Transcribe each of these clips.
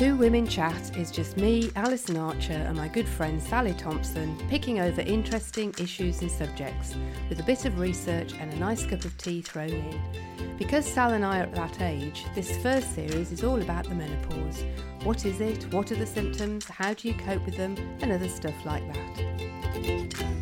Two Women Chat is just me, Alison Archer, and my good friend Sally Thompson picking over interesting issues and subjects with a bit of research and a nice cup of tea thrown in. Because Sal and I are at that age, this first series is all about the menopause. What is it? What are the symptoms? How do you cope with them? And other stuff like that.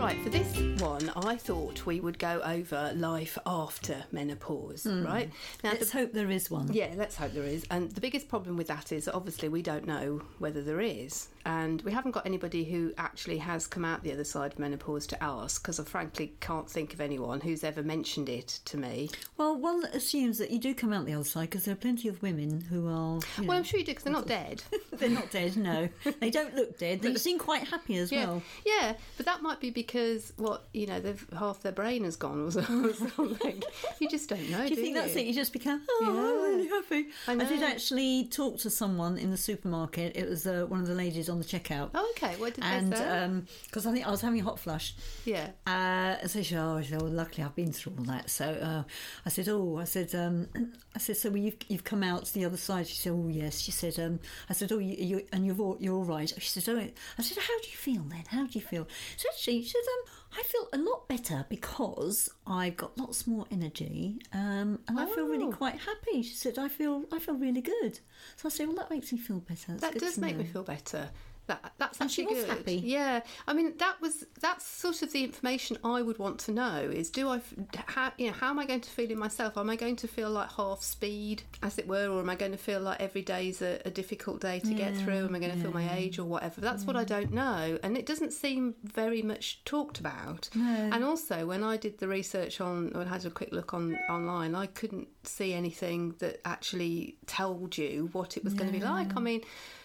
Right, for this one, I thought we would go over life after menopause, hmm. right? Now, Let's hope there is one. yeah, let's hope there is. And the biggest problem with that is obviously we don't know whether there is. And we haven't got anybody who actually has come out the other side of menopause to ask, because I frankly can't think of anyone who's ever mentioned it to me. Well, one assumes that you do come out the other side because there are plenty of women who are. You know, Well, I'm sure you do, because they're not dead. they're not dead. No, they don't look dead. They seem quite happy as Yeah, well. yeah, but that might be because what you know, they've half their brain has gone or something. you just don't know. Do you think that's it? You just become oh, I'm really happy. I did know. actually talk to someone in the supermarket. It was uh, one of the ladies on the checkout. Oh, okay. What did and they say? because I think I was having a hot flush, yeah. Uh, and so she, oh, she said, well, luckily I've been through all that. So uh, I said, oh, I said, um, I said, so you've you've come out to the other side. She said, oh yes. She said, um, I said, oh, you, you and you're all, you're all right. She said, oh, I said, how do you feel then? How do you feel? So actually, she said, um, I feel a lot better because I've got lots more energy, um, and I feel Oh. really quite happy. She said, I feel I feel really good. So I said, well, that makes me feel better. That's that does make me feel better. That that's And she actually was good. happy. Yeah, I mean that was that's sort of the information I would want to know is do I how you know how am I going to feel in myself? Am I going to feel like half speed, as it were, or am I going to feel like every day's a, a difficult day to get through? Am I going to feel my age or whatever? That's what I mm. don't know, and it doesn't seem very much talked about. And also, when I did the research on, or had a quick look on online, I couldn't see anything that actually told you what it was going to be like. I mean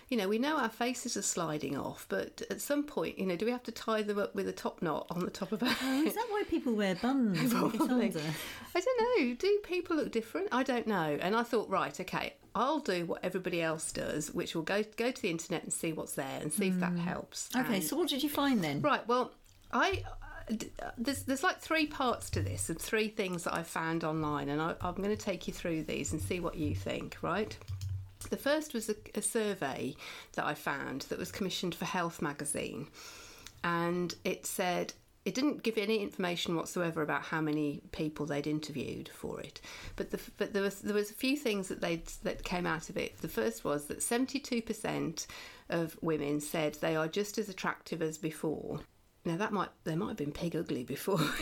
you know, we know our faces are sliding off, but at some point, you know, do we have to tie them up with a top knot on the top of our Oh, is that why people wear buns? when they get Probably. I don't know. Do people look different? I don't know. And I thought, right, okay, I'll do what everybody else does, which will go go to the internet and see what's there and see if that helps. Okay, And- so what did you find then? Right. Well, I uh, uh, there's there's like three parts to this and three things that I found online, and I, I'm going to take you through these and see what you think. Right. The first was a, a survey that I found that was commissioned for Health magazine, and it said it didn't give any information whatsoever about how many people they'd interviewed for it, but the, but there was there was a few things that they that came out of it. The first was that seventy two percent of women said they are just as attractive as before. Now that might they might have been pig ugly before.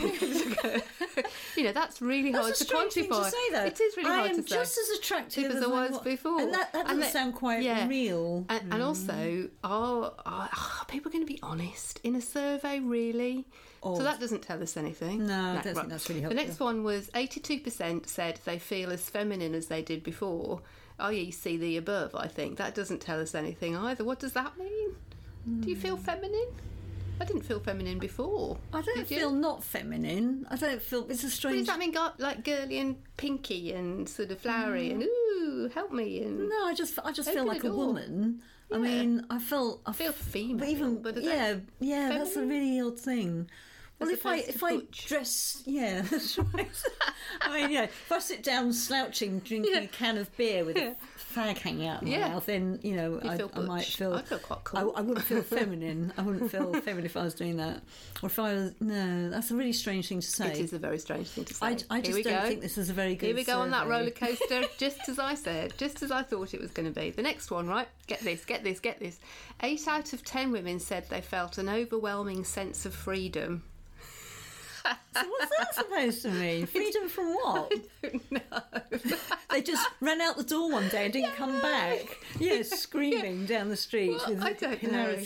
you know that's really hard That's a to quantify. to say, though. It is really I hard am to say. just as attractive as as I I was wa- before, and that- that doesn't that- sound quite real. And, and also, are, are, are people going to be honest in a survey? Really? Or- so that doesn't tell us anything. No, I don't think that's really The next one was eighty-two percent said they feel as feminine as they did before. I.e., see the above. I think that doesn't tell us anything either. What does that mean? Do you feel hmm. feminine? I didn't feel feminine before. I don't Did you? feel not feminine. I don't feel it's a What strange. does that mean? Got like girly and pinky and sort of flowery and mm. ooh, help me and No, I just I just feel like a woman. I mean, I felt I feel female, but even but yeah, yeah, that's a really odd thing. Well, if I if I dress, yeah, that's right. I mean, yeah, if I sit down slouching, drinking Yeah. a can of beer with a fag hanging out of my Yeah. mouth, then you know You I, feel I might feel. I'd feel quite cool. I, I wouldn't feel feminine. I wouldn't feel feminine if I was doing that, or if I was. No, that's a really strange thing to say. It is a very strange thing to say. I, I just don't go. think this is a very good. Here we go on that roller coaster, just as I said, just as I thought it was going to be. The next one, right? Get this, get this, get this. Eight out of ten women said they felt an overwhelming sense of freedom. So what's that supposed to mean? Freedom from what? no. They just ran out the door one day and didn't come back. Yeah, screaming down the street Well, with I don't know.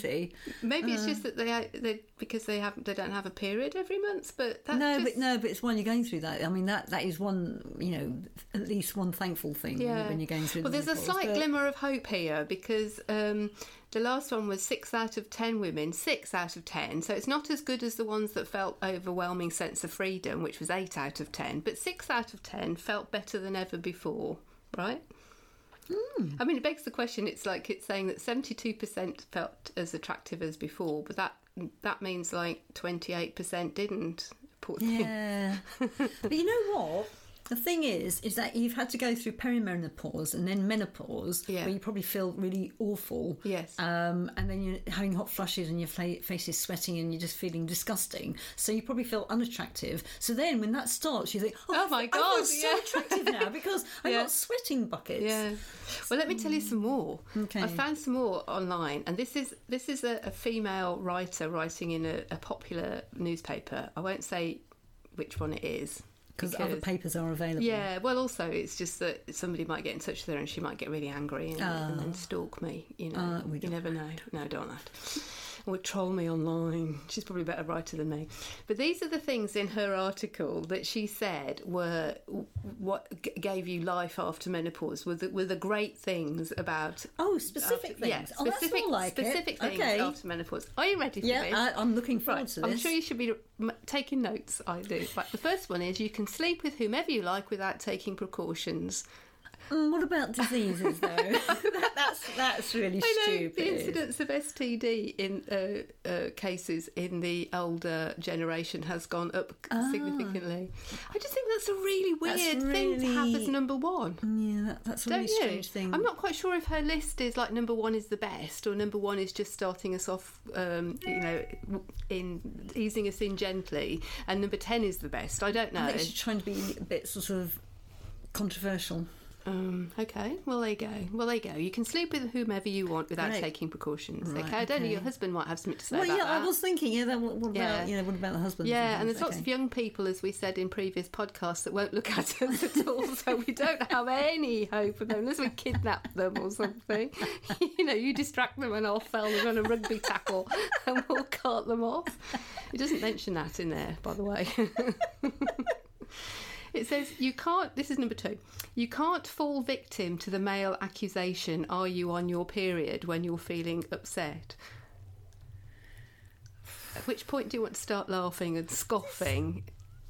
Maybe Uh. it's just that they, they because they have they don't have a period every month, but that's No, just, but no, but it's when you're going through that. I mean, that that is one, you know, at least one thankful thing Yeah. when you're going through. Well, the there's a slight but- glimmer of hope here because um, the last one was six out of ten women, six out of ten. So it's not as good as the ones that felt overwhelming sense of freedom, which was eight out of ten. But six out of ten felt better than ever before, right? Hmm. I mean, it begs the question. It's like it's saying that seventy-two percent felt as attractive as before, but that that means like twenty-eight percent didn't. Poor thing. Yeah, but you know what? The thing is, is that you've had to go through perimenopause and then menopause, Yeah. where you probably feel really awful. Yes. Um, and then you're having hot flushes and your face is sweating and you're just feeling disgusting. So you probably feel unattractive. So then when that starts, you think, oh, Oh my God, I God, feel so yeah. attractive now because I'm Yeah. not sweating buckets. Yeah. Well, let me tell you some more. Okay. I found some more online, and this is this is a, a female writer writing in a, a popular newspaper. I won't say which one it is Because other papers are available. Yeah. Well, also it's just that somebody might get in touch with her and she might get really angry and, and then stalk me. You know, Uh, you never know. No, don't that. Or troll me online. She's probably a better writer than me. But these are the things in her article that she said were what g- gave you life after menopause. Were the, were the great things about. Oh, specific after- yeah, things. oh, that's specific, like specific it. things okay. after menopause. Are you ready for Yeah, this? I, I'm looking forward Right, to this. I'm sure you should be m- taking notes. I do. But the first one is you can sleep with whomever you like without taking precautions. Mm, what about diseases, though? That- that's that's really I know stupid. the incidence of STD in uh, uh, cases in the older generation has gone up significantly. I just think that's a really Ah. That's weird thing to have as number one. Yeah, that, that's a Don't really you? strange thing. I'm not quite sure if her list is like number one is the best or number one is just starting us off, um, you know, in easing us in gently, and number ten is the best. I don't know. I think she's trying to be a bit sort of controversial. Um, okay, well there you go. Well there you go. You can sleep with whomever you want without Right. taking precautions. Right, okay, I don't know. Your husband might have something to say Well, yeah, that. I was thinking, yeah, that, what, what Yeah. about, you know, what about the husband? Yeah, and there's lots of young people, as we said in previous podcasts, that won't look at us at all. So we don't have any hope of them unless we kidnap them or something. you know, you distract them and I'll fell them on a rugby tackle and we'll cart them off. It doesn't mention that in there, by the way. It says you can't. This is number two. You can't fall victim to the male accusation. Are you on your period when you're feeling upset? At which point do you want to start laughing and scoffing?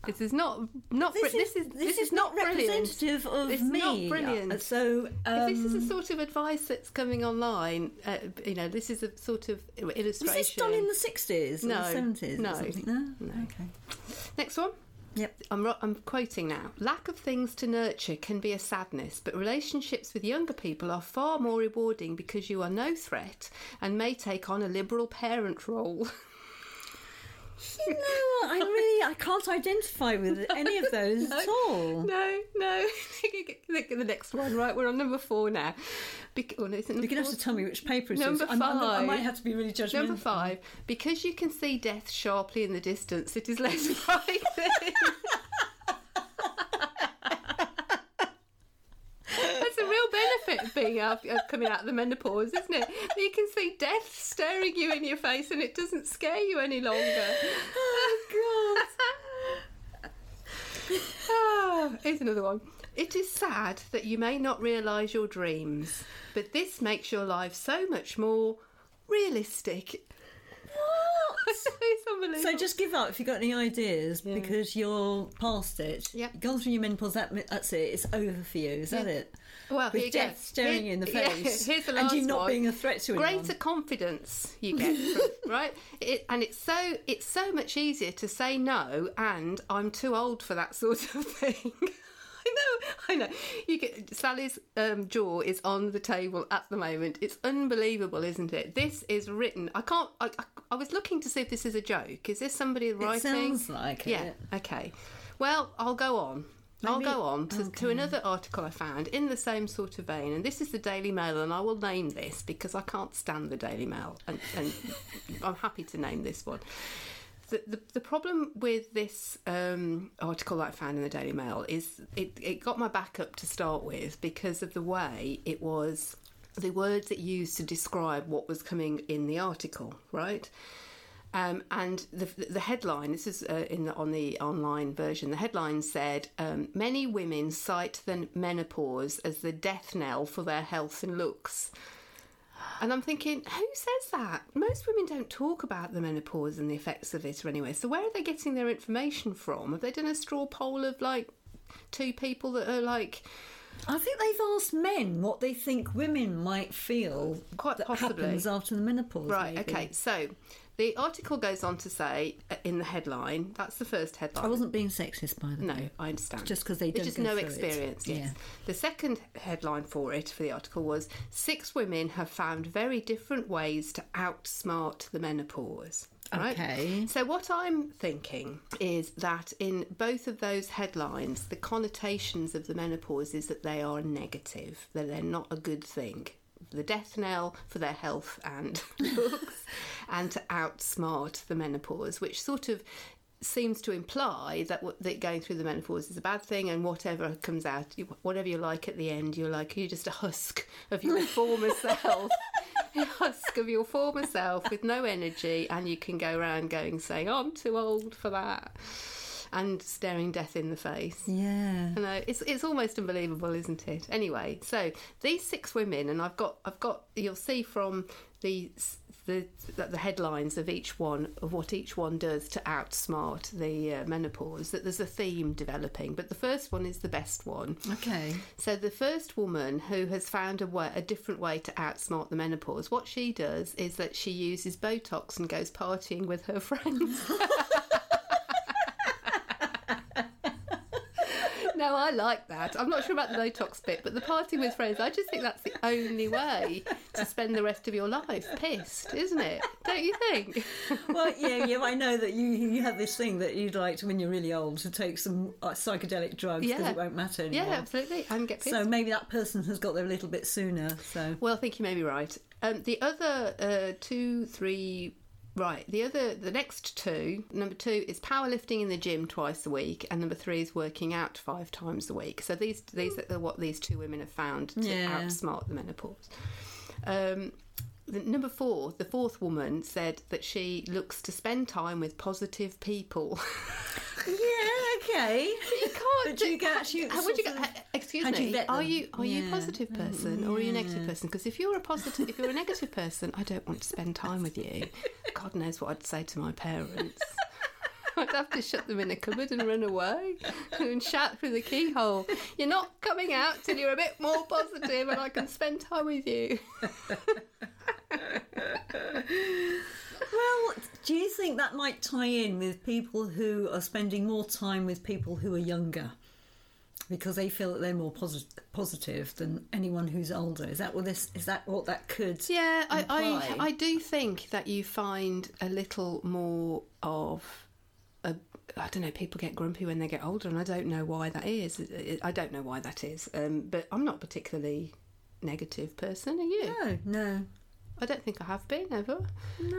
This is not not. This, bri- is, this is this is not brilliant. representative of It's me. not brilliant. So, um, If this is the sort of advice that's coming online, uh, you know, this is a sort of illustration. was this done in the 60s No, 70s no, something? No? no. Okay. Next one. Yep. I'm, I'm quoting now. Lack of things to nurture can be a sadness, but relationships with younger people are far more rewarding because you are no threat and may take on a liberal parent role. You know? I really, I can't identify with any of those at all. no, no. Look at the next one, right? We're on number four now. Bec- oh, no, is You're going to have to tell me which paper it is. Number I'm- I'm- I might have to be really judgmental. Number five, because you can see death sharply in the distance, it is less frightening. That's a real benefit of of coming out of the menopause, isn't it? You can see death staring you in your face and it doesn't scare you any longer. Oh, Ah, here's another one. It is sad that you may not realise your dreams, but this makes your life so much more realistic. So just give up if you've got any ideas because you're past it. Yep. You've gone through your menopause, that, that's it. It's over for you. Is that it? Well, With here you go. death staring you in the Yeah, face. here's the last and you not one. being a threat to anyone. Greater confidence you get, from, right? It, and it's so it's so much easier to say no, and I'm too old for that sort of thing. I know, I know. You get Sally's um, jaw is on the table at the moment. It's unbelievable, isn't it? This is written. I can't. I, I, I was looking to see if this is a joke. Is this somebody writing? It sounds like yeah. it. Okay. Well, I'll go on. I'll go on to, to another article I found in the same sort of vein, and this is the Daily Mail, and I will name this because I can't stand the Daily Mail, and, and I'm happy to name this one. The, the, the problem with this um, article that I found in the Daily Mail is it, it got my back up to start with because of the way it was, the words it used to describe what was coming in the article, right? Um, and the, the headline, this is uh, in the, on the online version, the headline said, um, Many women cite the menopause as the death knell for their health and looks. And I'm thinking, who says that? Most women don't talk about the menopause and the effects of it or anyway. So where are they getting their information from? Have they done a straw poll of like two people that are like I think they've asked men what they think women might feel Quite that possibly. happens after the menopause. Right, maybe. okay. So the article goes on to say uh, in the headline, that's the first headline. I wasn't being sexist, by the No, way. I understand. Just because they don't just no through it. experience. Yes. Yeah. The second headline for it for the article was six women have found very different ways to outsmart the menopause. Right? Okay. So what I'm thinking is that in both of those headlines, the connotations of the menopause is that they are negative, that they're not a good thing. The death knell for their health and looks, and to outsmart the menopause, which sort of seems to imply that, what, that going through the menopause is a bad thing, and whatever comes out, you- whatever you're like at the end, you're like you're just a husk of your former self, a husk of your former self with no energy, and you can go around going saying, "I'm too old for that," and staring death in the face. Yeah. I know it's it's almost unbelievable, isn't it? Anyway, so these six women, and I've got I've got you'll see from the the the headlines of each one of what each one does to outsmart the uh, menopause that there's a theme developing. But the first one is the best one. Okay. So the first woman who has found a way, a different way to outsmart the menopause, what she does is that she uses Botox and goes partying with her friends. no, I like that. I'm not sure about the Botox bit, but the partying with friends, I just think that's the only way to spend the rest of your life pissed, isn't it? Don't you think? Well, yeah, yeah. I know that you you have this thing that you'd like to, when you're really old, to take some uh, psychedelic drugs because Yeah. it won't matter anymore. Yeah, absolutely. And get pissed. So maybe that person has got there a little bit sooner. So Well, I think you may be right. Um, the other uh, two, three, right. The other, the next two. Number two is powerlifting in the gym twice a week, and number three is working out five times a week. So these, these are what these two women have found to Yeah. outsmart the menopause. Um, number four, the fourth woman said that she looks to spend time with positive people. yeah, okay. you can't. But do you get actually How would you get? Uh, excuse how do you me. Are you are you a positive person or are you a negative mm. person? Because if you're a positive, if you're a negative person, I don't want to spend time with you. God knows what I'd say to my parents. I'd have to shut them in a cupboard and run away and shout through the keyhole. You're not coming out till you're a bit more positive, and I can spend time with you. Well, do you think that might tie in with people who are spending more time with people who are younger? Because they feel that they're more posi- positive than anyone who's older. Is that what this? Is that what that could? Yeah, I, I. I do think that you find a little more of a, I don't know, people get grumpy when they get older, and I don't know why that is. I don't know why that is. Um, but I'm not particularly negative person, are you? No, no. I don't think I have been ever.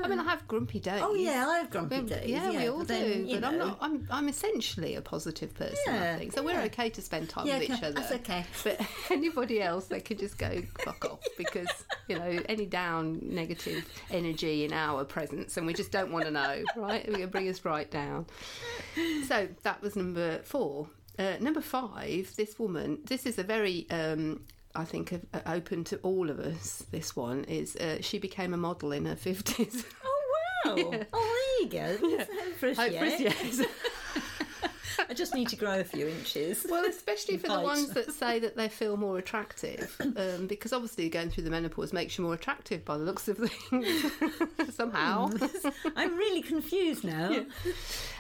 I mean, I have grumpy days. Oh yeah, I have grumpy Um, days. Yeah, we all do. then, you but I'm not. I'm. I'm essentially a positive person. I Yeah, think so. We're okay to spend time Yeah, with each other. that's okay. But anybody else, they could just go fuck off because you know any down negative energy in our presence, and we just don't want to know. Right? We're to bring us right down. So that was number four. Uh, number five. This woman. This is a very. Um, I think uh, open to all of us. This one is uh, she became a model in her fifties. Oh wow! Oh, there you go. Hopefully, Hopefully, yes. I just need to grow a few inches. Well, especially for the ones that say that they feel more attractive, um, because obviously going through the menopause makes you more attractive by the looks of things somehow. I'm really confused now.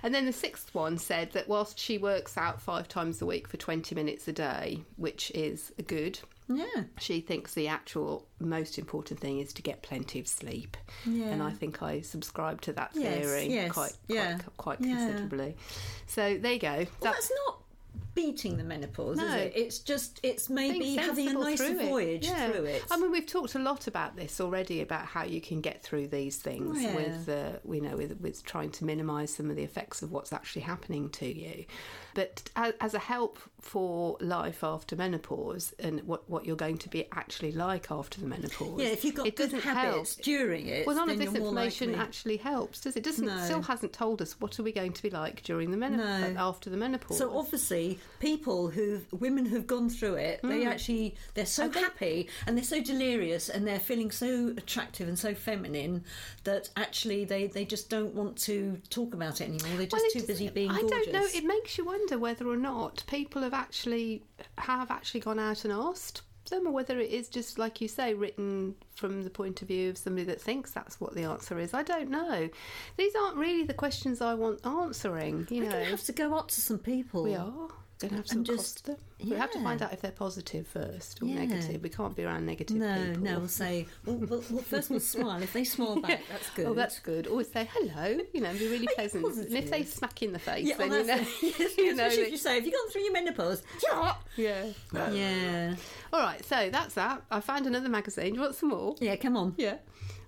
And then the sixth one said that whilst she works out five times a week for 20 minutes a day, which is good, Yeah. she thinks the actual most important thing is to get plenty of sleep. Yeah. And I think I subscribe to that Yes, theory yes, quite, yeah, quite, quite yeah. considerably. So there you go. Well, That- that's not beating the menopause, is No. it? It's just it's maybe having a sensible nice through it. voyage Yeah. through it. I mean, we've talked a lot about this already about how you can get through these things Oh, yeah. with, uh, you know, with, with trying to minimise some of the effects of what's actually happening to you. But as, as a help for life after menopause and what, what you're going to be actually like after the menopause, yeah, if you've got it good habits help. during it, Well, none of this information actually helps, does it? Doesn't No. still hasn't told us what are we going to be like during the menopause No. after the menopause. So obviously, people who women who've gone through it, they actually they're so Mm. they- happy and they're so delirious and they're feeling so attractive and so feminine that actually they, they just don't want to talk about it anymore. They're just Well, too busy being I gorgeous. don't know. It makes you wonder wonder whether or not people have actually have actually gone out and asked them, or whether it is just like you say, written from the point of view of somebody that thinks that's what the answer is. I don't know. These aren't really the questions I want answering. You We're know, have to go up to some people. we are going to have some just- them. We have to find out if they're positive first or Yeah. negative. We can't be around negative No, people. no, we'll say, well, well, well, first we'll smile. If they smile back, that's good. Oh, that's good. Always say hello. You know, be really pleasant. And if they smack in the face, Yeah, then you know. Yes, you know especially if you say, have you gone through your menopause? Yeah. yeah. Yeah. All right, so that's that. I found another magazine. Do you want some more? Yeah, come on. Yeah.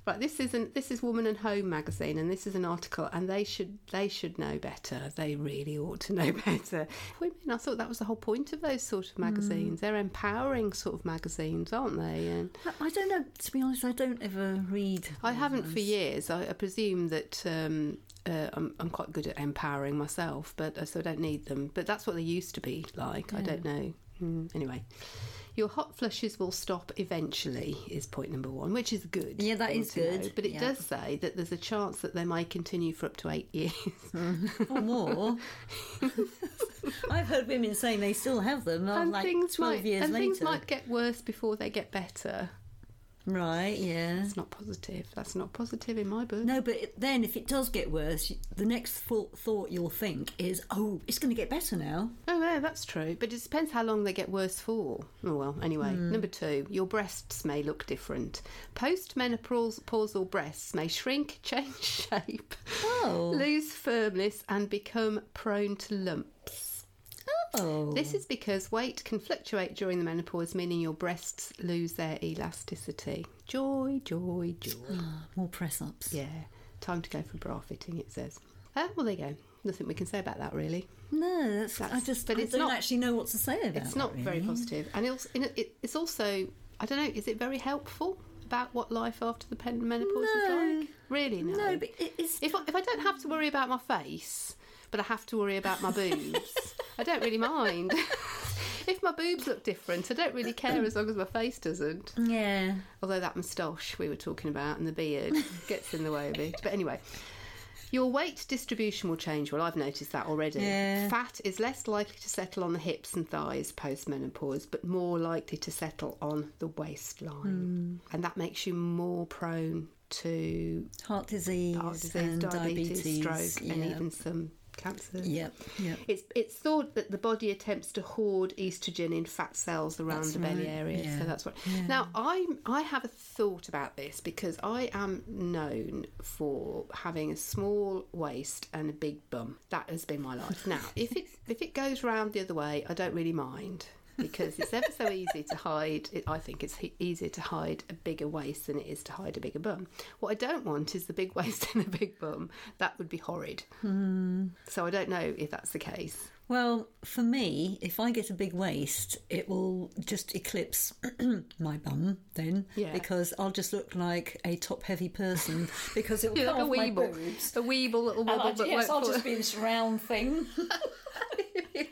Right, this is an, this is Woman and Home magazine, and this is an article, and they should they should know better. They really ought to know better. Women. I thought that was the whole point of those sort of magazines. They're empowering sort of magazines, aren't they? And I- don't know, to be honest, I don't ever read. I haven't for years. I, I presume that um, uh, I'm, I'm quite good at empowering myself, but uh, so I don't need them. But that's what they used to be like. I don't know. Mm, anyway, your hot flushes will stop eventually is point number one, which is good. Yeah, that is to know. good. But it Yeah. does say that there's a chance that they may continue for up to eight years. or more. I've heard women saying they still have them, and like things 12 might years and later. things might get worse before they get better. Right, yeah. That's not positive. That's not positive in my book. No, but then if it does get worse, the next thought, you'll think is, oh, it's going to get better now. Oh, yeah, that's true. But it depends how long they get worse for. Oh, well, anyway. Hmm. Number two, your breasts may look different. Post-menopausal breasts may shrink, change shape, Oh. lose firmness, and become prone to lumps. Oh. This is because weight can fluctuate during the menopause, meaning your breasts lose their elasticity. Joy, joy, joy. More press ups. Yeah, time to go for bra fitting, it says. Uh, well, there you go. Nothing we can say about that, really. No, that's, I That's- just but I it's don't not- actually know what to say about It's not that, very really. positive, and it's, it's also I don't know. Is it very helpful about what life after the menopause No. is like? Really, no. No, but it's. if I, if I don't have to worry about my face, but I have to worry about my boobs, I don't really mind. if my boobs look different, I don't really care as long as my face doesn't. yeah. Although that moustache we were talking about and the beard gets in the way a bit. But anyway, your weight distribution will change. Well, I've noticed that already. Yeah. Fat is less likely to settle on the hips and thighs post menopause, but more likely to settle on the waistline. Hmm. And that makes you more prone to Heart disease, heart disease, diabetes, diabetes, stroke, and even some cancers. Yep, yep. It's it's thought that the body attempts to hoard estrogen in fat cells around That's the belly right, area. yeah, So that's what. yeah. Now I I have a thought about this because I am known for having a small waist and a big bum. That has been my life. Now if it if it goes round the other way, I don't really mind. Because it's ever so easy to hide. It, I think it's he- easier to hide a bigger waist than it is to hide a bigger bum. What I don't want is the big waist and a big bum. That would be horrid. Hmm. So I don't know if that's the case. Well, for me, if I get a big waist, it will just eclipse my bum then, Yeah. because I'll just look like a top-heavy person because it'll You're come like a off my weeble, boobs. a weeble little And wobble, I, yes, I'll just be this round thing.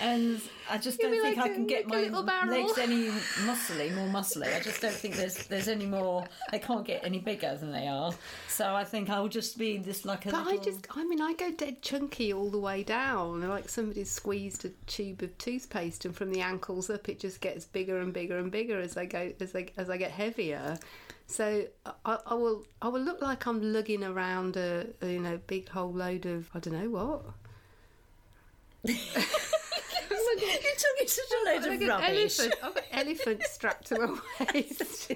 And I just You'll don't think like I a- can get like my legs any muscly, more muscly. I just don't think there's there's any more. They can't get any bigger than they are. So I think I'll just be this like a But little. I just, I mean, I go dead chunky all the way down, like somebody's squeezed a tube of toothpaste, and from the ankles up, it just gets bigger and bigger and bigger as I go, as I as I get heavier. So I, I will, I will look like I'm lugging around a, a, you know big whole load of I don't know what. You're talking such a oh, load Like of an rubbish. elephant. Oh, I've got elephant strapped to my waist.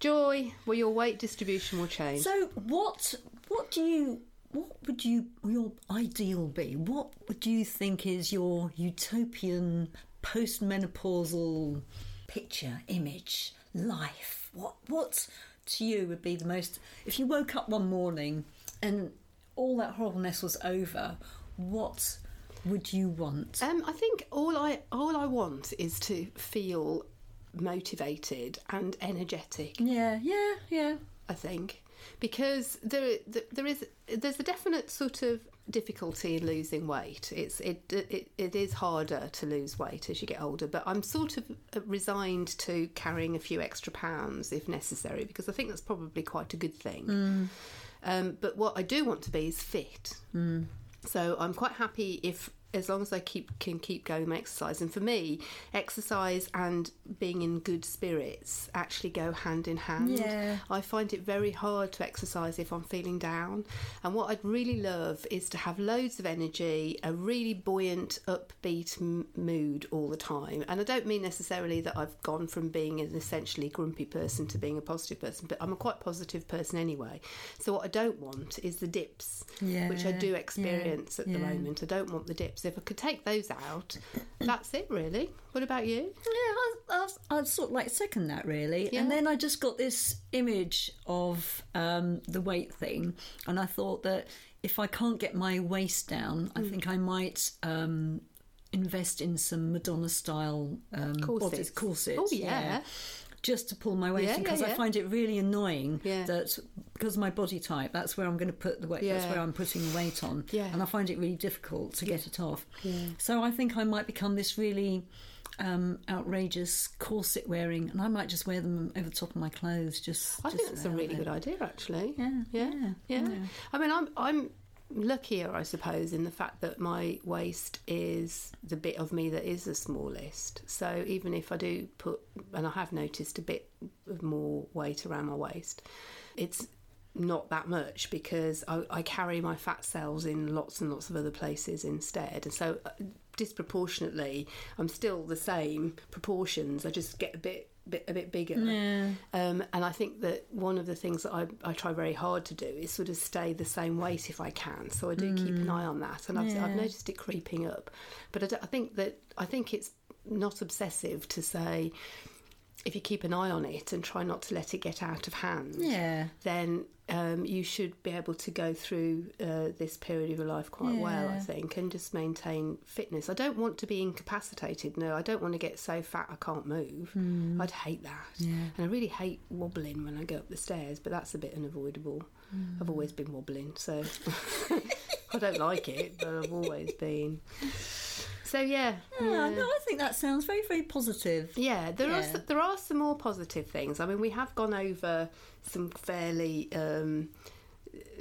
Joy, well, your weight distribution will change. So what what do you what would you your ideal be? What would you think is your utopian postmenopausal picture, image, life? What what to you would be the most if you woke up one morning and all that horribleness was over, what would you want? Um, I think all I all I want is to feel motivated and energetic. yeah, yeah, yeah. I think because there there is there's a definite sort of difficulty in losing weight. It's it it, it is harder to lose weight as you get older, but I'm sort of resigned to carrying a few extra pounds if necessary because I think that's probably quite a good thing. Um, but what I do want to be is fit. So I'm quite happy if as long as I keep can keep going my exercise. And for me, exercise and being in good spirits actually go hand in hand. Yeah. I find it very hard to exercise if I'm feeling down. And what I'd really love is to have loads of energy, a really buoyant, upbeat m- mood all the time. And I don't mean necessarily that I've gone from being an essentially grumpy person to being a positive person, but I'm a quite positive person anyway. So what I don't want is the dips, which I Yeah, do yeah, experience at the yeah. moment. I don't want the dips. If I could take those out, that's it really. What about you? Yeah, I, I, I'd sort of like second that really. Yeah. And then I just got this image of um, the weight thing, and I thought that if I can't get my waist down, Hmm. I think I might. Um, invest in some Madonna style um, Corsets. bodies- corsets. Oh, yeah. Just to pull my weight Yeah, in because yeah. I find it really annoying Yeah. that because of my body type, that's where I'm going to put the weight. That's where I'm putting the weight on, Yeah. and I find it really difficult to get it off. So I think I might become this really um, outrageous corset wearing, and I might just wear them over the top of my clothes. Just, I think just that's a really good idea, actually. Yeah, yeah, yeah, yeah. yeah. I mean, I'm I'm luckier, I suppose, in the fact that my waist is the bit of me that is the smallest. So even if I do put, and I have noticed a bit of more weight around my waist, it's not that much because I, I carry my fat cells in lots and lots of other places instead. And so uh, disproportionately, I'm still the same proportions. I just get a bit, bit a bit bigger. Yeah. Um, and I think that one of the things that I, I try very hard to do is sort of stay the same weight if I can. So I do keep an eye on that, and I've, I've noticed it creeping up. But I, I think that I think it's not obsessive to say if you keep an eye on it and try not to let it get out of hand. Yeah. Then um, you should be able to go through uh, this period of your life quite well, I think, and just maintain fitness. I don't want to be incapacitated. No, I don't want to get so fat I can't move. Hmm. I'd hate that. And I really hate wobbling when I go up the stairs, but that's a bit unavoidable. Hmm. I've always been wobbling, so I don't like it, but I've always been. So yeah, Yeah, no, I think that sounds very, very positive. yeah, there are Yeah. s- there are some more positive things. I mean, we have gone over some fairly um,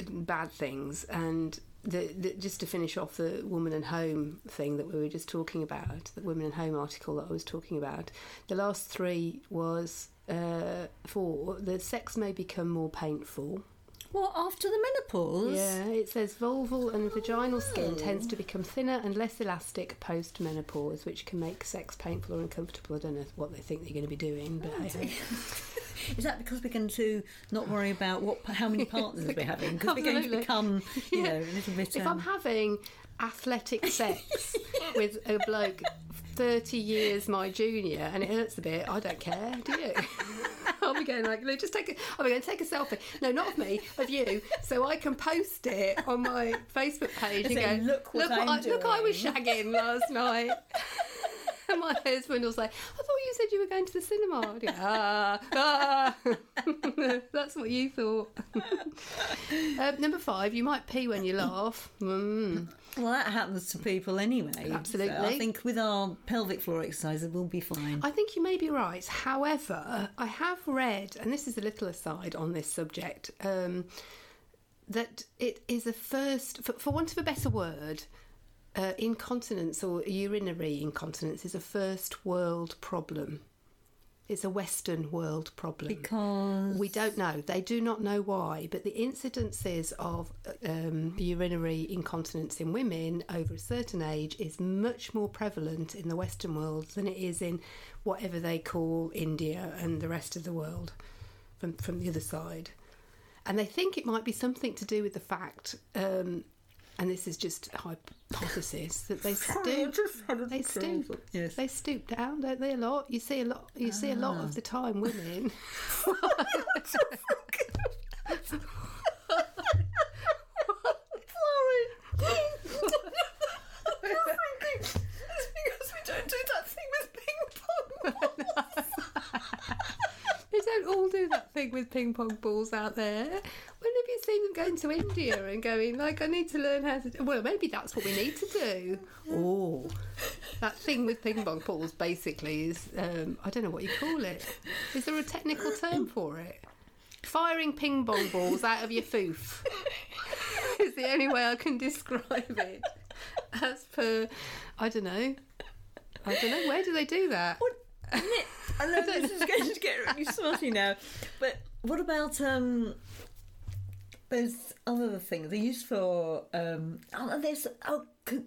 bad things, and the, the, just to finish off the woman and home thing that we were just talking about, the women and home article that I was talking about. The last three was uh, four. The sex may become more painful. Well, after the menopause. Yeah, it says vulval and vaginal skin tends to become thinner and less elastic post menopause, which can make sex painful or uncomfortable. I don't know what they think they're going to be doing, but hey. Is that because we're going to not worry about what how many partners we're having? Because we're going to become, you know, a little bit. if Um, I'm having athletic sex with a bloke 30 years my junior and it hurts a bit, I don't care, do you? Going like, "No, just take a, be going to take a selfie. No, not of me, of you, so I can post it on my Facebook page and Say, go, "Look what I'm I, look, I was shagging last night. And my husband was like, I thought you said you were going to the cinema. Go, ah, ah. That's what you thought. um, number five, you might pee when you laugh. Mm. well, that happens to people anyway. Absolutely. So I think with our pelvic floor exercises, we'll be fine. I think you may be right. However, I have read, and this is a little aside on this subject, um, that it is a first, for, for want of a better word, uh, incontinence or urinary incontinence is a first world problem. It's a Western world problem. because We don't know. They do not know why, but the incidences of um, urinary incontinence in women over a certain age is much more prevalent in the Western world than it is in whatever they call India and the rest of the world from, from the other side. And they think it might be something to do with the fact, um, and this is just a hypothesis, that they stoop. They stoop. Yes. They stoop down, don't they? A lot. You see a lot. You see a lot of ah. the time women. Sorry. It's because we don't do that thing with ping pong. Don't all do that thing with ping pong balls out there. When have you seen them going to India and going like, I need to learn how to? Do... Well, maybe that's what we need to do. Oh, that thing with ping pong balls basically is um, I don't know what you call it. Is there a technical term for it? firing ping pong balls out of your foof. is the only way I can describe it. As per, I don't know. I don't know. Where do they do that? I know this is going to get really smutty now, but what about um? those other things they use for um. Oh, there's oh, c-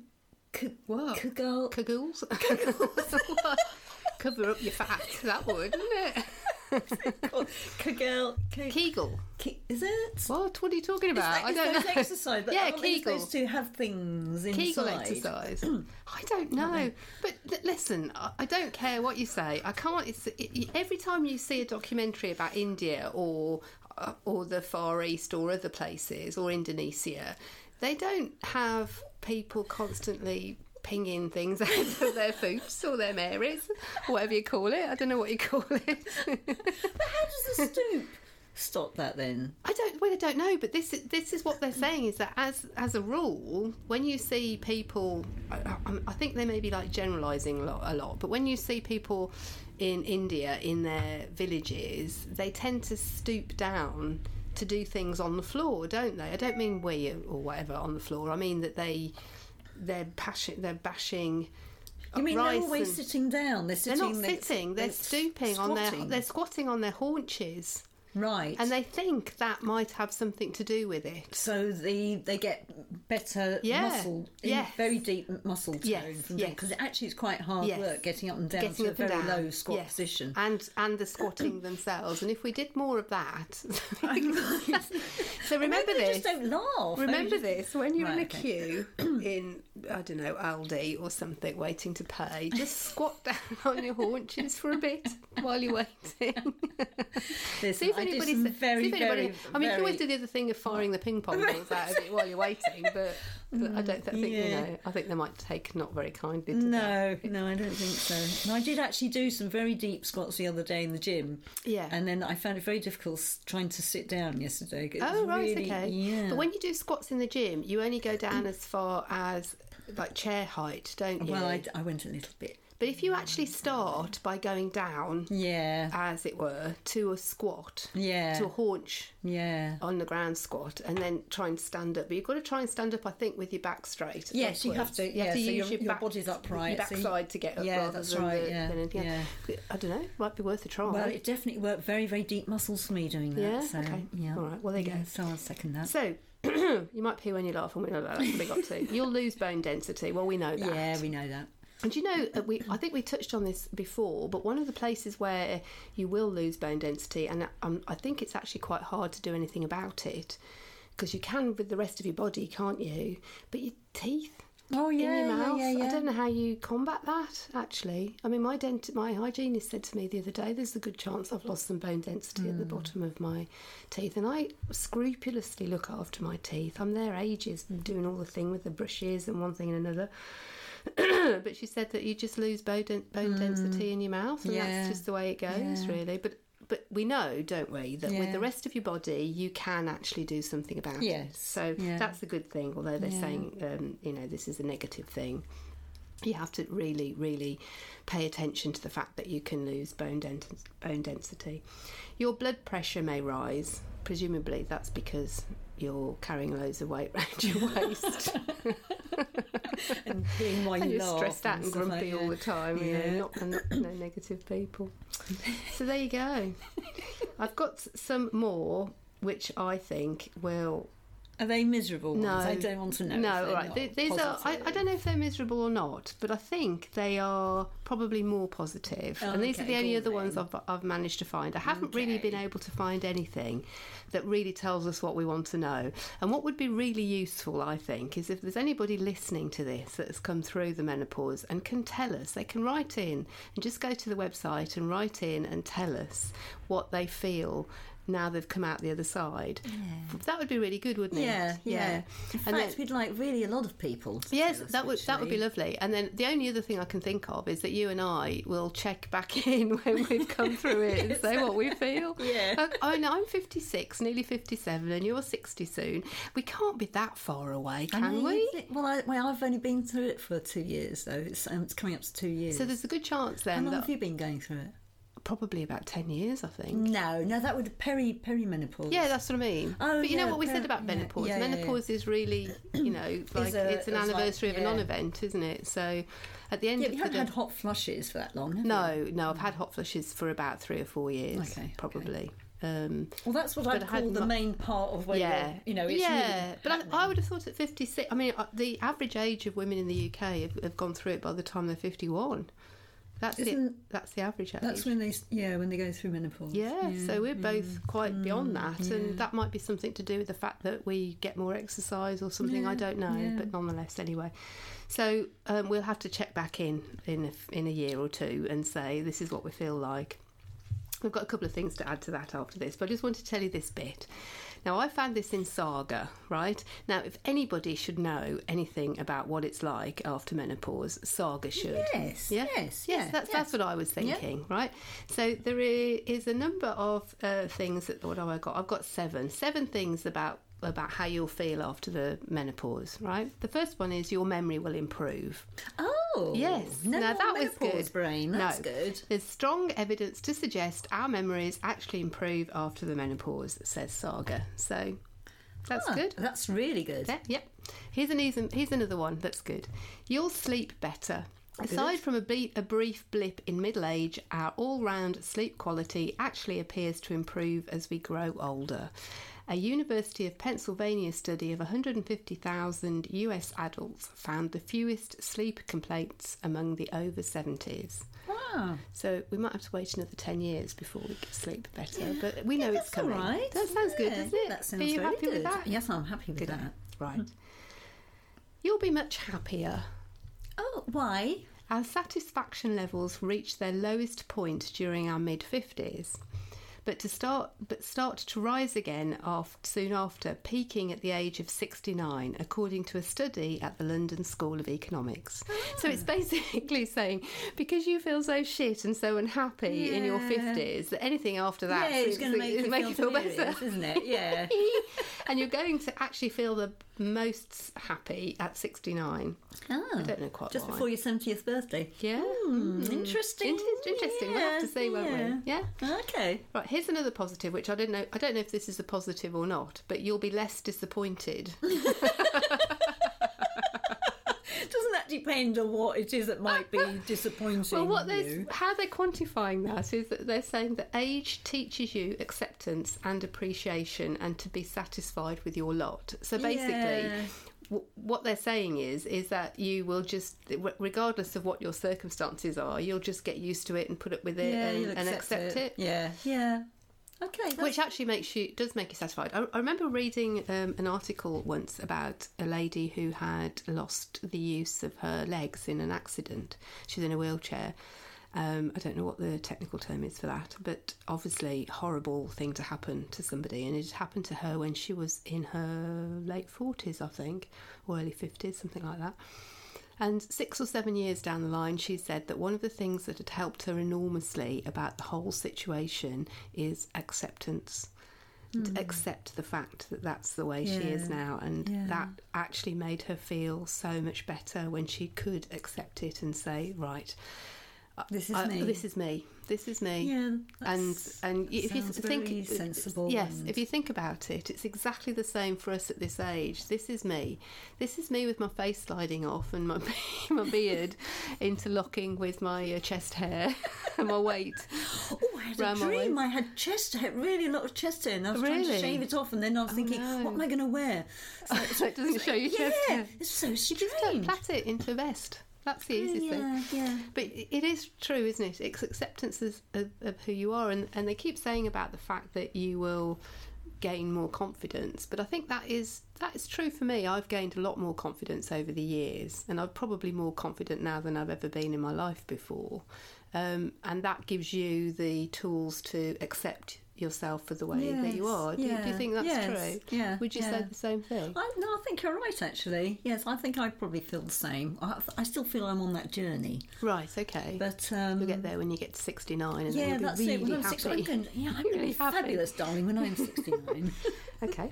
c- What? Kegel. Cagools? Cover up your fat, that would, wouldn't it? Kegel. Ke- Kegel. Ke- is it? What? What are you talking about? I don't know. is that exercise, but yeah, Kegel. supposed to have things inside. Kegel exercise. I don't know, but th- listen, I- I don't care what you say. I can't. It's, it, every time you see a documentary about India or uh, or the Far East or other places or Indonesia, they don't have people constantly pinging things out of their foots or their Marys, whatever you call it. I don't know what you call it. But how does the stoop stop that then? I don't. Well, I don't know, but this is this is what they're saying is that as as a rule, when you see people, I, I, I think they may be like generalising a lot, a lot, but when you see people in India in their villages, they tend to stoop down to do things on the floor, don't they? I don't mean we or whatever on the floor. I mean that they they're bashing they're bashing. You mean they're always sitting down? They're sitting. They're not sitting. They're stooping on their. squatting. They're squatting on their haunches, right. and they think that might have something to do with it. so the they get better Yeah, muscle, yes. very deep muscle tone Yes, from yes. because actually it's quite hard Yes. work getting up and down getting to a very down. low squat Yes. position. and and the squatting themselves. And if we did more of that, so remember this. just don't laugh. Remember this when you're in a okay. queue in I don't know Aldi or something waiting to pay. Just squat down on your haunches for a bit while you're waiting. Listen, see if I did anybody. very, see if anybody. very, I mean, you can always do the other thing of firing the ping pong balls out of it while you're waiting, but, but I don't think you mm, yeah. know. I think they might take not very kindly to that. No, no, I don't think so. No, I did actually do some very deep squats the other day in the gym. Yeah. And then I found it very difficult trying to sit down yesterday. It Oh right, really- okay. Yeah. But when you do squats in the gym, you only go down mm. as far as like chair height, don't you? well, I, I went a little bit. But if you actually start by going down, Yeah. as it were, to a squat, Yeah. to a haunch Yeah. on the ground squat, and then try and stand up. But you've got to try and stand up, I think, with your back straight. Yes, you have to, You have yeah, to so use your- your, back, body's upright, your so you- backside to get up. Yeah, rather that's than right, The, yeah, else. I don't know. Might be worth a try. Well, it definitely worked very, very deep muscles for me doing that. Yeah? So, Okay. Yeah. All right, well, there you yeah, go. So I'll second that. So you might pee when you laugh, and we know that. That's what we got to. You'll lose bone density. Well, we know that. yeah, we know that. And you know, uh, we I think we touched on this before, but one of the places where you will lose bone density, and um, I think it's actually quite hard to do anything about it, because you can with the rest of your body, can't you? But your teeth Oh, in yeah, your yeah, mouth. yeah, yeah. I don't know how you combat that. Actually, I mean, my dent, my hygienist said to me the other day, "There's a good chance I've lost some bone density at the Hmm. bottom of my teeth," and I scrupulously look after my teeth. I'm there ages doing all the thing with the brushes and one thing and another. but she said that you just lose bone, bone density in your mouth, and. Yeah. that's just the way it goes, Yeah. really. But but we know, don't we, that with the rest of your body, you can actually do something about it. Yes. So Yeah. that's a good thing. Although they're Yeah. saying, um, you know, this is a negative thing. You have to really, really pay attention to the fact that you can lose bone, bone density. Your blood pressure may rise. Presumably, that's because you're carrying loads of weight around your waist. And being and you you're stressed out and grumpy like all the time. You Yeah. know, not, and not no negative people. so there you go. I've got some more, which I think will Are they miserable no, ones? I don't want to know. No, right. These are. I, I don't know if they're miserable or not, but I think they are probably more positive. Oh, and these are the only other on ones. I've, I've managed to find. I haven't really been able to find anything that really tells us what we want to know. And what would be really useful, I think, is if there's anybody listening to this that has come through the menopause and can tell us, they can write in and just go to the website and write in and tell us what they feel. Now they've come out the other side. That would be really good, wouldn't it? Yeah, yeah. In And fact, then- we'd like really a lot of people. to Yes, us, that would that would be lovely. And then the only other thing I can think of is that you and I will check back in when we've come through it and say what we feel. Yeah. Like, I know I'm 56, nearly 57, and you're 60 soon. We can't be that far away, I can we? Well, I, well, I've only been through it for two years, though. It's, um, it's coming up to two years. So there's a good chance then. How long that, have you been going through it? Probably about 10 years, I think. No, no, that would peri perimenopause. Yeah, that's what I mean. Oh, but you know what we said about menopause? yeah, yeah, yeah. menopause is really, you know, like a- it's an it's like- anniversary of a non-event, isn't it? So at the end Yeah, of you the haven't day, had hot flushes for that long, have you? no, no, I've had hot flushes for about three or four years, Okay, okay. probably. Um, Well, that's what I'd call the main part of where yeah, you're, know, it's yeah. really but I, I would have thought at fifty-six. I mean, uh, the average age of women in the UK have, have gone through it by the time they're fifty-one. That's the Isn't- that's the average age. That's when they, yeah, when they go through menopause. Yeah, so we're both quite beyond that, Mm, yeah. and that might be something to do with the fact that we get more exercise or something. I don't know, yeah. but nonetheless, anyway. So um, we'll have to check back in in a, in a year or two and say this is what we feel like. I've got a couple of things to add to that after this, but I just want to tell you this bit. Now, I found this in Saga, right? Now, if anybody should know anything about what it's like after menopause, Saga should. Yes, Yeah? yes, yes. yeah, That's yeah. that's what I was thinking, right? So there is a number of uh, things that what have I got? I've got seven, seven things about about how you'll feel after the menopause, right? The first one is your memory will improve. Oh, Yes. No now that was good. brain. That's no. good. There's strong evidence to suggest our memories actually improve after the menopause, says Saga. So that's Ah, good. That's really good. Yep. Here's an here's, here's another one that's good. You'll sleep better. Aside from a, ble- a brief blip in middle age, our all round sleep quality actually appears to improve as we grow older. A University of Pennsylvania study of 150,000 US adults found the fewest sleep complaints among the over 70s. Wow. So we might have to wait another 10 years before we can sleep better, but we know Yeah, it's that's coming. right. That sounds good, Yeah, doesn't it? That sounds Are you happy good. with that? Yes, I'm happy with Good. that. Right. You'll be much happier. Oh, why? Our satisfaction levels reach their lowest point during our mid 50s. But to start but start to rise again af soon after, peaking at the age of 69, according to a study at the London School of Economics. So it's basically saying because you feel so shit and so unhappy in your 50s, that anything after that yeah, is- going to make, is you, feel better. isn't it? Yeah. and you're going to actually feel the most happy at 69. Ah, I don't know quite just why. before your 70th birthday. Yeah. Hmm, Mm. interesting. Inter- interesting. We'll have to Yeah, see, won't we? Yeah. Okay. Right. Here's another positive, which I don't know. I don't know if this is a positive or not, but you'll be less disappointed. Doesn't that depend on what it is that might be disappointing well, what they're how they're quantifying that is that they're saying that age teaches you acceptance and appreciation, and to be satisfied with your lot. So basically. Yeah. W- What they're saying is, is that you will just, regardless of what your circumstances are, you'll just get used to it and put up with it yeah, and, you'll and accept it. Yeah. Yeah. Okay. which actually makes you does make you satisfied. I, I remember reading um, an article once about a lady who had lost the use of her legs in an accident. She's in a wheelchair. Um, I don't know what the technical term is for that, but obviously horrible thing to happen to somebody, and it happened to her when she was in her late forties, I think, or early fifties, something like that. And six or seven years down the line, she said that one of the things that had helped her enormously about the whole situation is acceptance. To accept the fact that that's the way she is. Now, and Yeah. that actually made her feel so much better when she could accept it and say, "Right, This is I- me. This is me. This is me." Yeah, and and if you think very sensible yes, if you think about it, it's exactly the same for us at this age. This is me. This is me with my face sliding off and my my beard interlocking with my uh, chest hair and my weight. Oh, I had a dream. I had chest hair, really a lot of chest hair, and I was trying to shave it off, and then I was thinking, no. what am I going to wear? So, So it doesn't show your chest yeah, hair. it's so strange. plait it into a vest. That's the easiest thing. yeah, yeah. But it is true, isn't it? It's acceptance of, of, of who you are, and, and they keep saying about the fact that you will gain more confidence. But I think that is that is true for me. I've gained a lot more confidence over the years, and I'm probably more confident now than I've ever been in my life before. Um, and that gives you the tools to accept yourself for the way that you are. Do, you- do you think that's yes, true? yeah, Would you say the same thing? I, no, I think you're right. Actually, yes, I think I probably feel the same. I, I still feel I'm on that journey, Right. Okay. but um, You'll get there when you get to 69 and then yeah, you'll be that's really it. When I'm happy. 60, I'm going, yeah, I'm going to Really fabulous, darling. When I'm 69. Okay.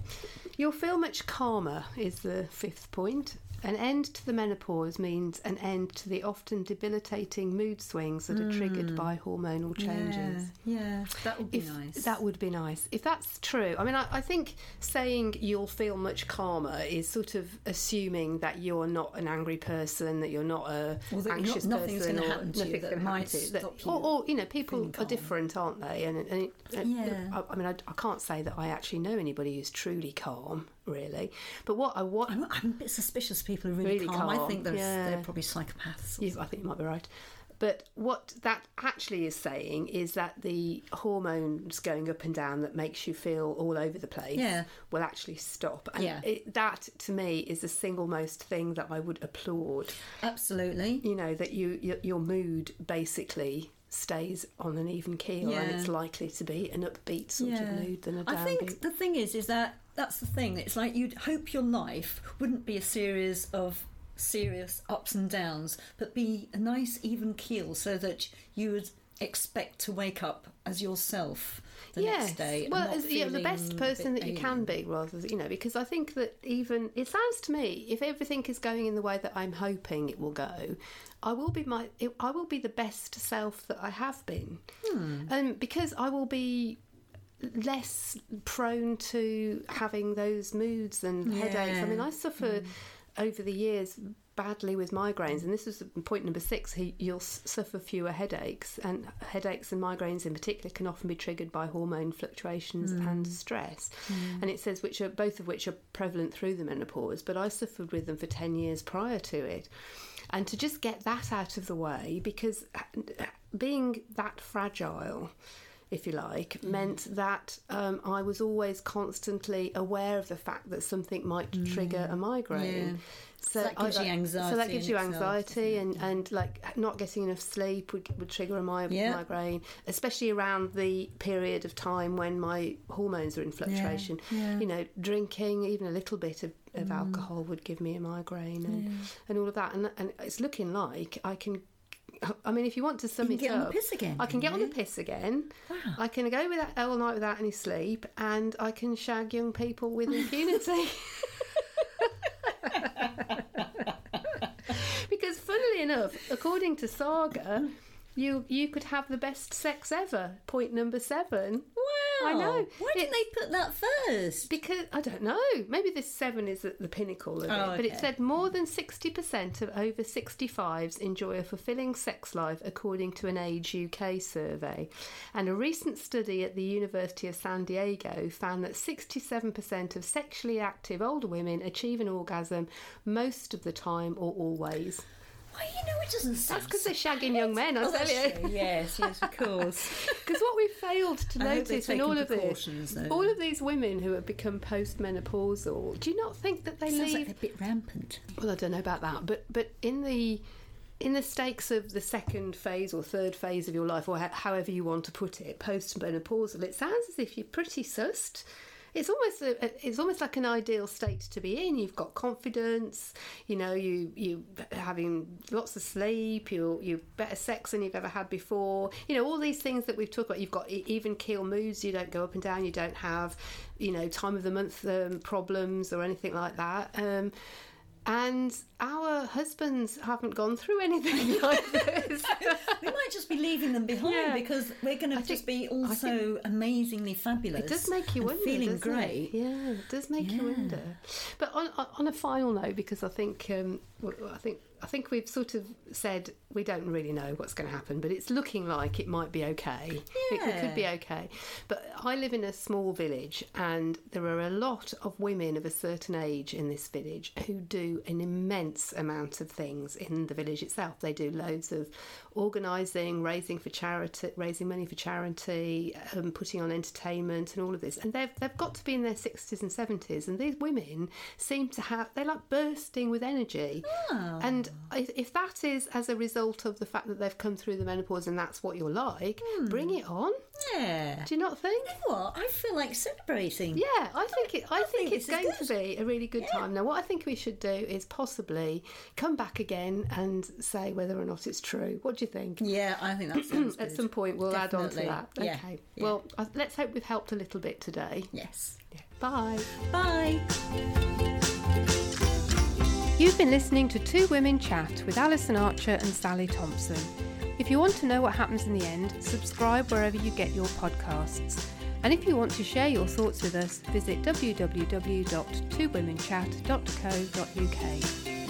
You'll feel much calmer, is the fifth point. An end to the menopause means an end to the often debilitating mood swings that are triggered mm. by hormonal changes. Yeah, yeah, that would be If nice. that would be nice. If that's true, I mean, I, I think saying you'll feel much calmer is sort of assuming that you're not an angry person, that you're not a that you're not- anxious nothing's person, or you nothing's gonna happen to you, that- you or, or you know, people are different, aren't they? And, and it, Yeah. I, I mean, I, I can't say that I actually know anybody who's truly calm, really. But what I what I'm, I'm a bit suspicious. People are really, Really calm. I think they're, yeah. they're probably psychopaths. You, I think you might be right. But what that actually is saying is that the hormones going up and down that makes you feel all over the place Yeah. will actually stop. And Yeah. it, that, to me, is the single most thing that I would applaud. Absolutely. You know, that you your, your mood basically stays on an even keel and it's likely to be an upbeat sort of mood than a downbeat. I think the thing is, is that that's the thing. It's like you'd hope your life wouldn't be a series of serious ups and downs, but be a nice even keel, so that you would expect to wake up as yourself the next day. Well, as, yeah, the best person that you can be, rather, you know, because I think that even it sounds to me, if everything is going in the way that I'm hoping it will go, I will be my, I will be the best self that I have been, Hmm. um, because I will be less prone to having those moods and headaches. I mean, I suffer mm. over the years badly with migraines, and this is point number six. You'll suffer fewer headaches, and headaches and migraines in particular can often be triggered by hormone fluctuations mm. and stress. Mm. And it says which are both of which are prevalent through the menopause. But I suffered with them for ten years prior to it. And to just get that out of the way, because uh, being that fragile, if you like, mm. meant that um, I was always constantly aware of the fact that something might mm. trigger a migraine. Yeah. So, that gives I- you anxiety So that gives you itself, anxiety, and, and like not getting enough sleep would, would trigger a mi- Yeah. migraine, especially around the period of time when my hormones are in fluctuation. yeah. You know, drinking even a little bit of, of mm. alcohol would give me a migraine, and, and all of that. And, and it's looking like I can. I mean, if you want to sum You it can get on the up, piss again, I can get on you? the piss again. Wow. I can go without all night without any sleep, and I can shag young people with impunity. because, funnily enough, according to Saga, you you could have the best sex ever. Point number seven. Wow. I know. Why didn't they put that first? Because I don't know, maybe this seven is at the pinnacle of Oh, it. But it said more than sixty percent of over sixty-fives enjoy a fulfilling sex life, according to an Age UK survey. And a recent study at the University of San Diego found that sixty-seven percent of sexually active older women achieve an orgasm most of the time or always. Well, you know, it doesn't sound. That's because they're shagging young men, I Oh, tell you. Yes, yes, of course. Because what we failed to I notice in all of this, though. all of these women who have become postmenopausal, do you not think that they Sounds leave? like they're a bit rampant. Well, I don't know about that, but but in the in the stakes of the second phase or third phase of your life, or ho- however you want to put it, postmenopausal, it sounds as if you're pretty sussed. It's almost a, it's almost like an ideal state to be in. You've got confidence, you know, you you having lots of sleep, you you better sex than you've ever had before. You know, all these things that we've talked about. You've got even keel moods. You don't go up and down. You don't have, you know, time of the month um, problems or anything like that. Um, and our husbands haven't gone through anything like this. We might just be leaving them behind Yeah. because we're going to just be also amazingly fabulous. It does make you wonder, feeling great. It? Yeah, it does make you wonder. But on, on- a final note, because I think um, I think I think we've sort of said we don't really know what's going to happen, but it's looking like it might be okay. It, it could be okay. But I live in a small village, and there are a lot of women of a certain age in this village who do an immense amount of things in the village itself. They do loads of organising, raising for charity, raising money for charity, um, putting on entertainment, and all of this. And they've they've got to be in their sixties and seventies, and these women seem to have they're like bursting with energy. Oh. And if, if that is as a result of the fact that they've come through the menopause and that's what you're like, bring it on. Yeah. Do you not think? You know what? I feel like celebrating. Yeah, I think it. I, think, think it's going good. to be a really good time. Now, what I think we should do is possibly come back again and say whether or not it's true. What do you think? Yeah, I think that's sounds At some point, we'll add on to that. Yeah, Okay. yeah. Well, uh, let's hope we've helped a little bit today. Yes. Bye. Bye. You've been listening to Two Women Chat with Alison Archer and Sally Thompson. If you want to know what happens in the end, subscribe wherever you get your podcasts. And if you want to share your thoughts with us, visit www.twowomenchat.co.uk.